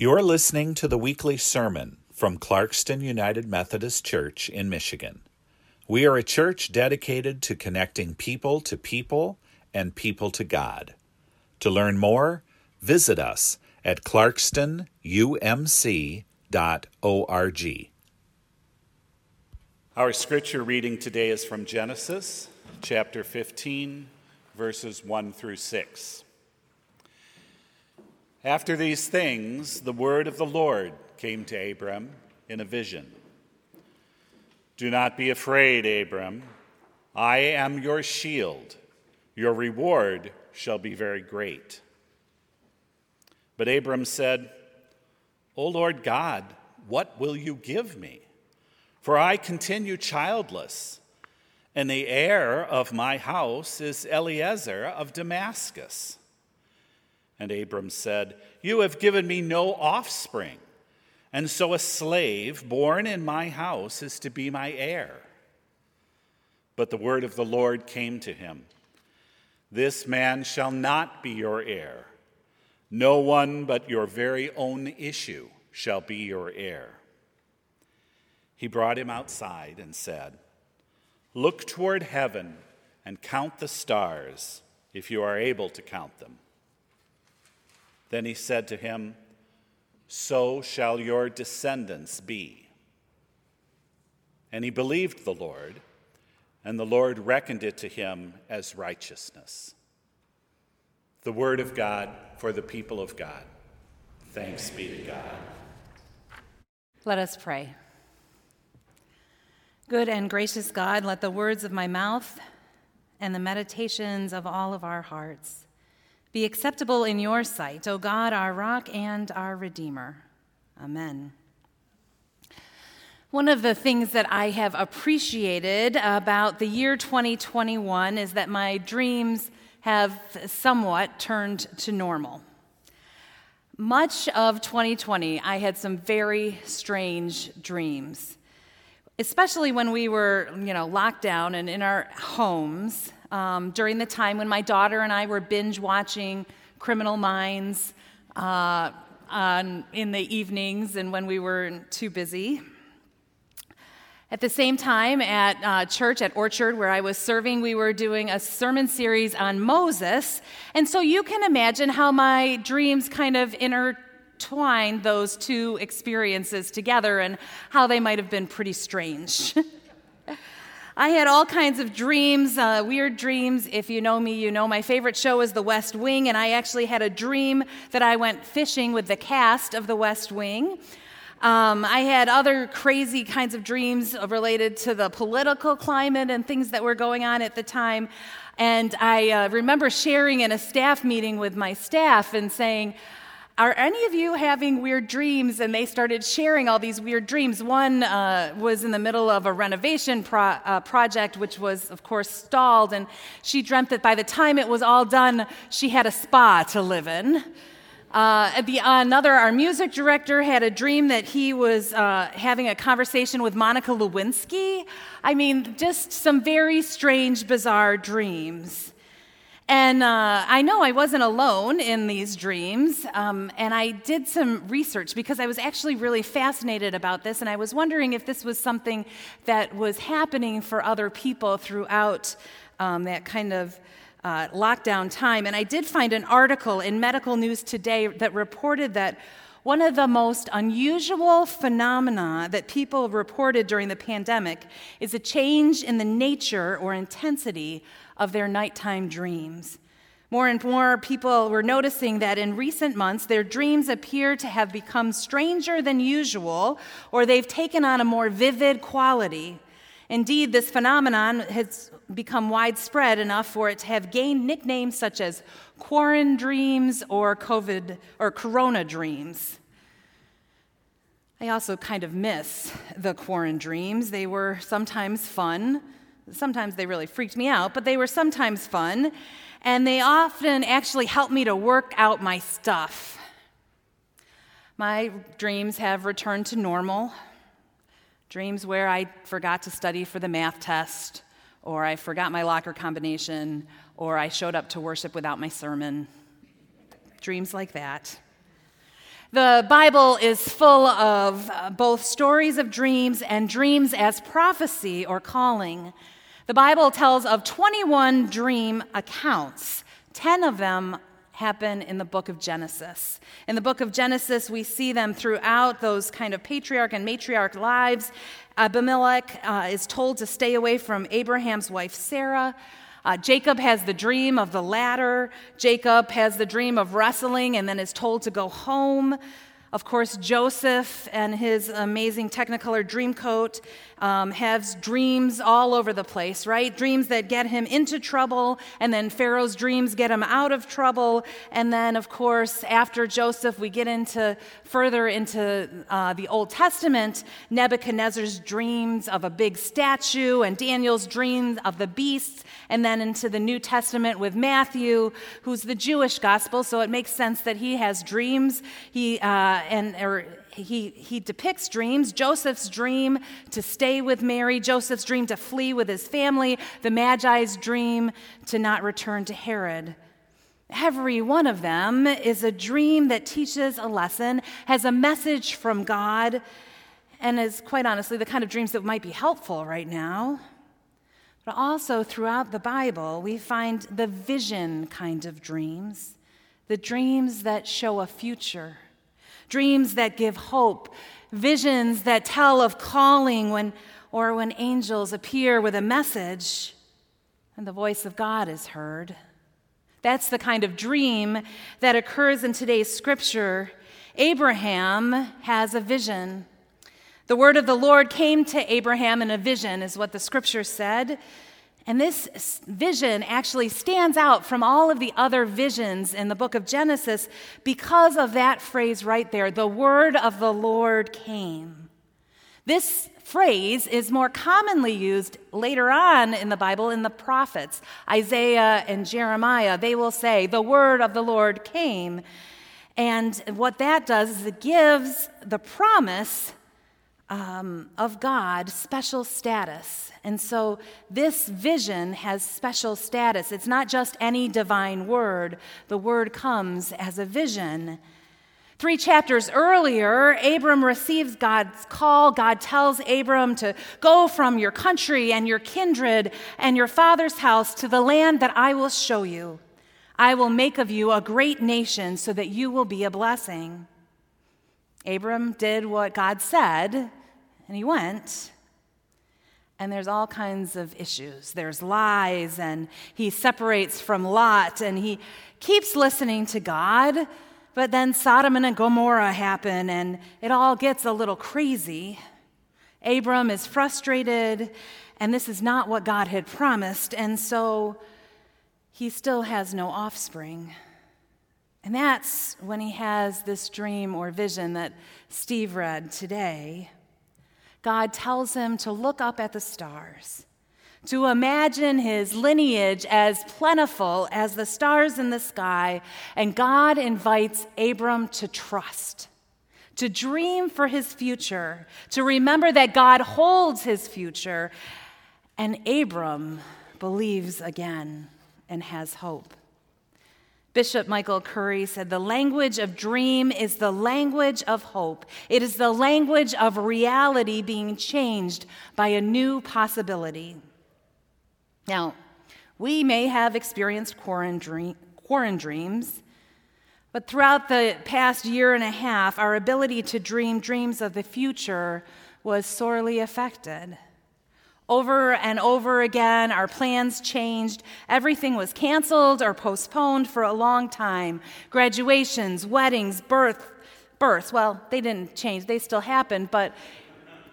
You're listening to the weekly sermon from Clarkston United Methodist Church in Michigan. We are a church dedicated to connecting people to people and people to God. To learn more, visit us at clarkstonumc.org. Our scripture reading today is from Genesis chapter 15, verses 1 through 6. After these things, the word of the Lord came to Abram in a vision. Do not be afraid, Abram. I am your shield. Your reward shall be very great. But Abram said, O Lord God, what will you give me? For I continue childless, and the heir of my house is Eliezer of Damascus. And Abram said, You have given me no offspring, and so a slave born in my house is to be my heir. But the word of the Lord came to him This man shall not be your heir. No one but your very own issue shall be your heir. He brought him outside and said, Look toward heaven and count the stars, if you are able to count them. Then he said to him, So shall your descendants be. And he believed the Lord, and the Lord reckoned it to him as righteousness. The word of God for the people of God. Thanks be to God. Let us pray. Good and gracious God, let the words of my mouth and the meditations of all of our hearts be acceptable in your sight, O God, our rock and our redeemer. Amen. One of the things that I have appreciated about the year 2021 is that my dreams have somewhat turned to normal. Much of 2020, I had some very strange dreams, especially when we were, you know, locked down and in our homes um, during the time when my daughter and I were binge watching Criminal Minds uh, on, in the evenings and when we were too busy. At the same time, at uh, church at Orchard, where I was serving, we were doing a sermon series on Moses. And so you can imagine how my dreams kind of intertwined those two experiences together and how they might have been pretty strange. I had all kinds of dreams, uh, weird dreams. If you know me, you know my favorite show is The West Wing, and I actually had a dream that I went fishing with the cast of The West Wing. Um, I had other crazy kinds of dreams related to the political climate and things that were going on at the time. And I uh, remember sharing in a staff meeting with my staff and saying, are any of you having weird dreams? And they started sharing all these weird dreams. One uh, was in the middle of a renovation pro- uh, project, which was, of course, stalled. And she dreamt that by the time it was all done, she had a spa to live in. Uh, the, another, our music director, had a dream that he was uh, having a conversation with Monica Lewinsky. I mean, just some very strange, bizarre dreams. And uh, I know I wasn't alone in these dreams. Um, and I did some research because I was actually really fascinated about this. And I was wondering if this was something that was happening for other people throughout um, that kind of uh, lockdown time. And I did find an article in Medical News Today that reported that one of the most unusual phenomena that people reported during the pandemic is a change in the nature or intensity of their nighttime dreams. More and more people were noticing that in recent months, their dreams appear to have become stranger than usual, or they've taken on a more vivid quality. Indeed, this phenomenon has become widespread enough for it to have gained nicknames such as Quarren dreams or COVID or corona dreams. I also kind of miss the Quarren dreams. They were sometimes fun, Sometimes they really freaked me out, but they were sometimes fun, and they often actually helped me to work out my stuff. My dreams have returned to normal. Dreams where I forgot to study for the math test, or I forgot my locker combination, or I showed up to worship without my sermon. Dreams like that. The Bible is full of uh, both stories of dreams and dreams as prophecy or calling. The Bible tells of 21 dream accounts. 10 of them happen in the book of Genesis. In the book of Genesis, we see them throughout those kind of patriarch and matriarch lives. Abimelech uh, is told to stay away from Abraham's wife Sarah. Uh, Jacob has the dream of the ladder. Jacob has the dream of wrestling and then is told to go home. Of course, Joseph and his amazing Technicolor dream coat um, has dreams all over the place, right? Dreams that get him into trouble, and then Pharaoh's dreams get him out of trouble. And then, of course, after Joseph, we get into further into uh, the Old Testament, Nebuchadnezzar's dreams of a big statue, and Daniel's dreams of the beasts, and then into the New Testament with Matthew, who's the Jewish gospel. So it makes sense that he has dreams. He uh, Uh, and or he, he depicts dreams Joseph's dream to stay with Mary, Joseph's dream to flee with his family, the Magi's dream to not return to Herod. Every one of them is a dream that teaches a lesson, has a message from God, and is quite honestly the kind of dreams that might be helpful right now. But also throughout the Bible, we find the vision kind of dreams, the dreams that show a future dreams that give hope, visions that tell of calling when, or when angels appear with a message and the voice of God is heard. That's the kind of dream that occurs in today's scripture. Abraham has a vision. The word of the Lord came to Abraham in a vision, is what the scripture said. And this vision actually stands out from all of the other visions in the book of Genesis because of that phrase right there the word of the Lord came. This phrase is more commonly used later on in the Bible in the prophets. Isaiah and Jeremiah, they will say, The word of the Lord came. And what that does is it gives the promise um, of God special status. And so this vision has special status. It's not just any divine word, the word comes as a vision. Three chapters earlier, Abram receives God's call. God tells Abram to go from your country and your kindred and your father's house to the land that I will show you. I will make of you a great nation so that you will be a blessing. Abram did what God said, and he went. And there's all kinds of issues. There's lies, and he separates from Lot, and he keeps listening to God. But then Sodom and Gomorrah happen, and it all gets a little crazy. Abram is frustrated, and this is not what God had promised, and so he still has no offspring. And that's when he has this dream or vision that Steve read today. God tells him to look up at the stars, to imagine his lineage as plentiful as the stars in the sky, and God invites Abram to trust, to dream for his future, to remember that God holds his future. And Abram believes again and has hope. Bishop Michael Curry said, The language of dream is the language of hope. It is the language of reality being changed by a new possibility. Now, we may have experienced quarren dreams, but throughout the past year and a half, our ability to dream dreams of the future was sorely affected. Over and over again, our plans changed. Everything was canceled or postponed for a long time. Graduations, weddings, birth, births. Well, they didn't change, they still happened, but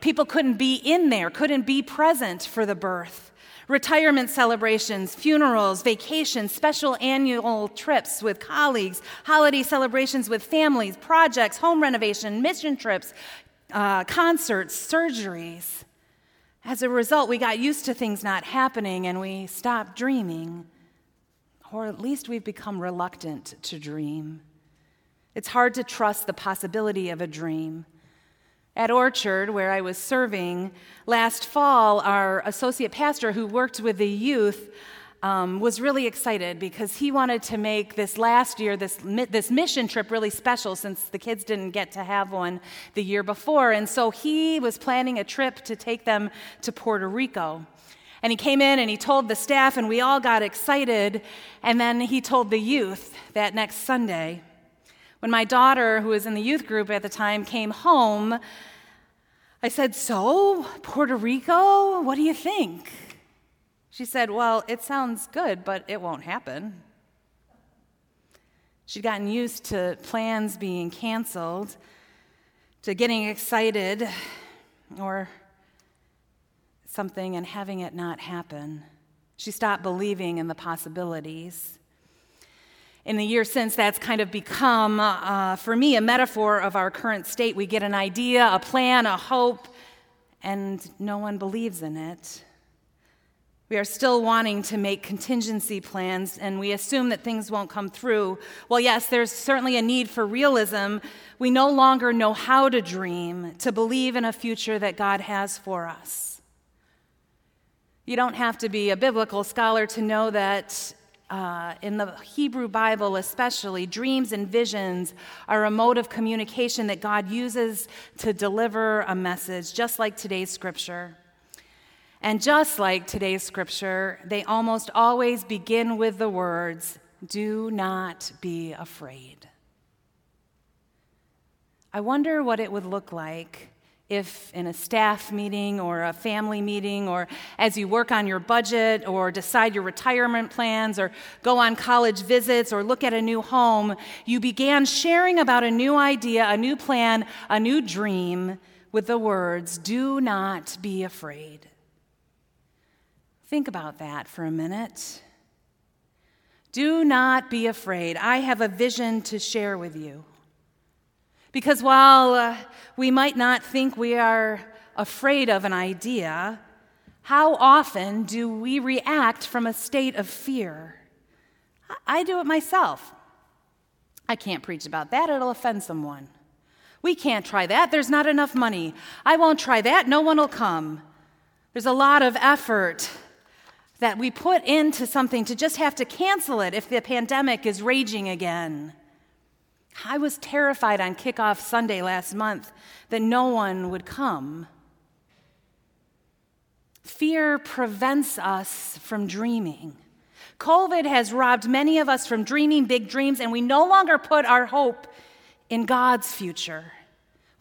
people couldn't be in there, couldn't be present for the birth. Retirement celebrations, funerals, vacations, special annual trips with colleagues, holiday celebrations with families, projects, home renovation, mission trips, uh, concerts, surgeries. As a result, we got used to things not happening and we stopped dreaming. Or at least we've become reluctant to dream. It's hard to trust the possibility of a dream. At Orchard, where I was serving last fall, our associate pastor who worked with the youth um, was really excited because he wanted to make this last year, this, this mission trip, really special since the kids didn't get to have one the year before. And so he was planning a trip to take them to Puerto Rico. And he came in and he told the staff, and we all got excited. And then he told the youth that next Sunday. When my daughter, who was in the youth group at the time, came home, I said, So, Puerto Rico, what do you think? She said, Well, it sounds good, but it won't happen. She'd gotten used to plans being canceled, to getting excited or something and having it not happen. She stopped believing in the possibilities. In the years since, that's kind of become, uh, for me, a metaphor of our current state. We get an idea, a plan, a hope, and no one believes in it. We are still wanting to make contingency plans, and we assume that things won't come through. Well, yes, there's certainly a need for realism. We no longer know how to dream, to believe in a future that God has for us. You don't have to be a biblical scholar to know that uh, in the Hebrew Bible, especially, dreams and visions are a mode of communication that God uses to deliver a message, just like today's scripture. And just like today's scripture, they almost always begin with the words, Do not be afraid. I wonder what it would look like if in a staff meeting or a family meeting, or as you work on your budget or decide your retirement plans or go on college visits or look at a new home, you began sharing about a new idea, a new plan, a new dream with the words, Do not be afraid. Think about that for a minute. Do not be afraid. I have a vision to share with you. Because while uh, we might not think we are afraid of an idea, how often do we react from a state of fear? I do it myself. I can't preach about that, it'll offend someone. We can't try that, there's not enough money. I won't try that, no one will come. There's a lot of effort that we put into something to just have to cancel it if the pandemic is raging again. I was terrified on kickoff Sunday last month that no one would come. Fear prevents us from dreaming. COVID has robbed many of us from dreaming big dreams, and we no longer put our hope in God's future.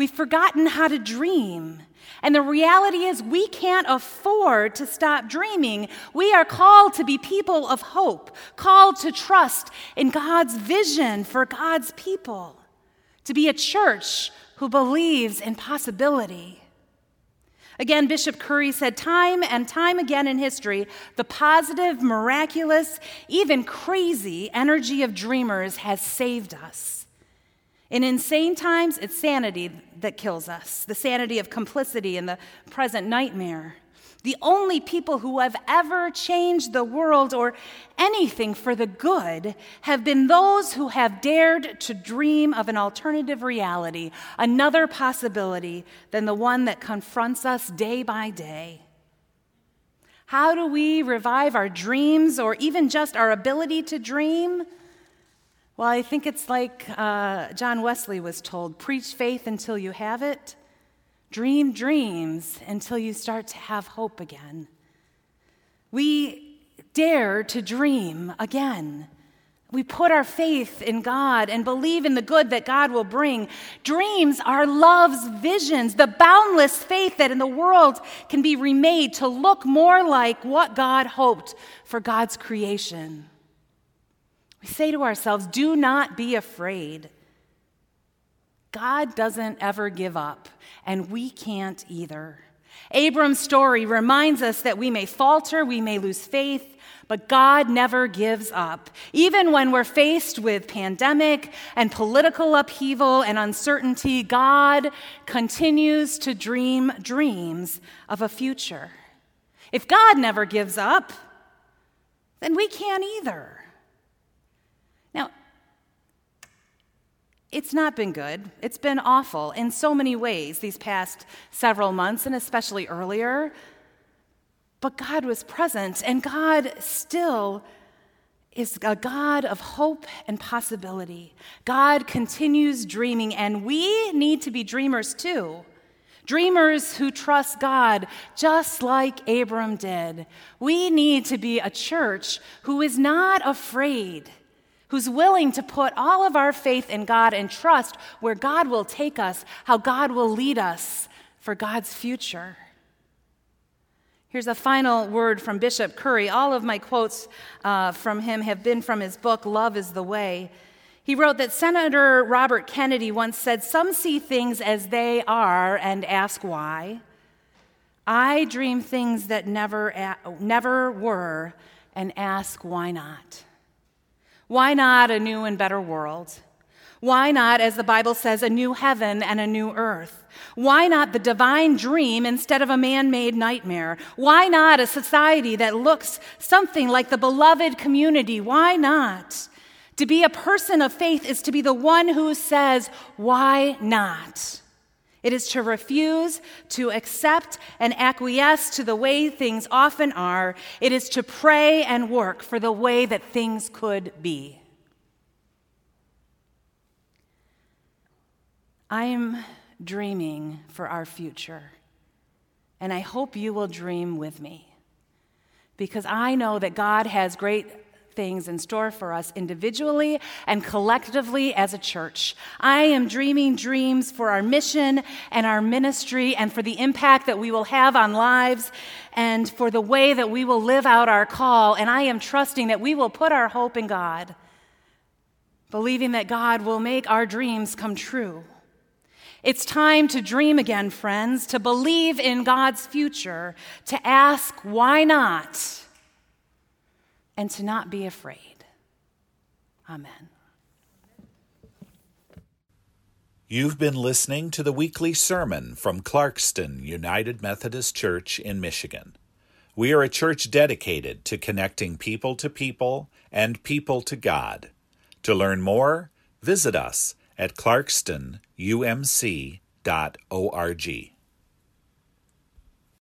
We've forgotten how to dream. And the reality is, we can't afford to stop dreaming. We are called to be people of hope, called to trust in God's vision for God's people, to be a church who believes in possibility. Again, Bishop Curry said, time and time again in history, the positive, miraculous, even crazy energy of dreamers has saved us. In insane times, it's sanity that kills us the sanity of complicity in the present nightmare. The only people who have ever changed the world or anything for the good have been those who have dared to dream of an alternative reality, another possibility than the one that confronts us day by day. How do we revive our dreams or even just our ability to dream? Well, I think it's like uh, John Wesley was told preach faith until you have it, dream dreams until you start to have hope again. We dare to dream again. We put our faith in God and believe in the good that God will bring. Dreams are love's visions, the boundless faith that in the world can be remade to look more like what God hoped for God's creation. We say to ourselves, do not be afraid. God doesn't ever give up, and we can't either. Abram's story reminds us that we may falter, we may lose faith, but God never gives up. Even when we're faced with pandemic and political upheaval and uncertainty, God continues to dream dreams of a future. If God never gives up, then we can't either. Now, it's not been good. It's been awful in so many ways these past several months, and especially earlier. But God was present, and God still is a God of hope and possibility. God continues dreaming, and we need to be dreamers too. Dreamers who trust God just like Abram did. We need to be a church who is not afraid, who's willing to put all of our faith in God and trust where God will take us, how God will lead us for God's future. Here's a final word from Bishop Curry. All of my quotes uh, from him have been from his book, Love is the Way. He wrote that Senator Robert Kennedy once said, Some see things as they are and ask why. I dream things that never, never were and ask why not. Why not a new and better world? Why not, as the Bible says, a new heaven and a new earth? Why not the divine dream instead of a man made nightmare? Why not a society that looks something like the beloved community? Why not? To be a person of faith is to be the one who says, Why not? It is to refuse to accept and acquiesce to the way things often are. It is to pray and work for the way that things could be. I'm dreaming for our future, and I hope you will dream with me because I know that God has great things in store for us individually and collectively as a church. I am dreaming dreams for our mission and our ministry and for the impact that we will have on lives and for the way that we will live out our call. And I am trusting that we will put our hope in God, believing that God will make our dreams come true. It's time to dream again, friends, to believe in God's future, to ask why not, and to not be afraid. Amen. You've been listening to the weekly sermon from Clarkston United Methodist Church in Michigan. We are a church dedicated to connecting people to people and people to God. To learn more, visit us at clarkstonumc.org.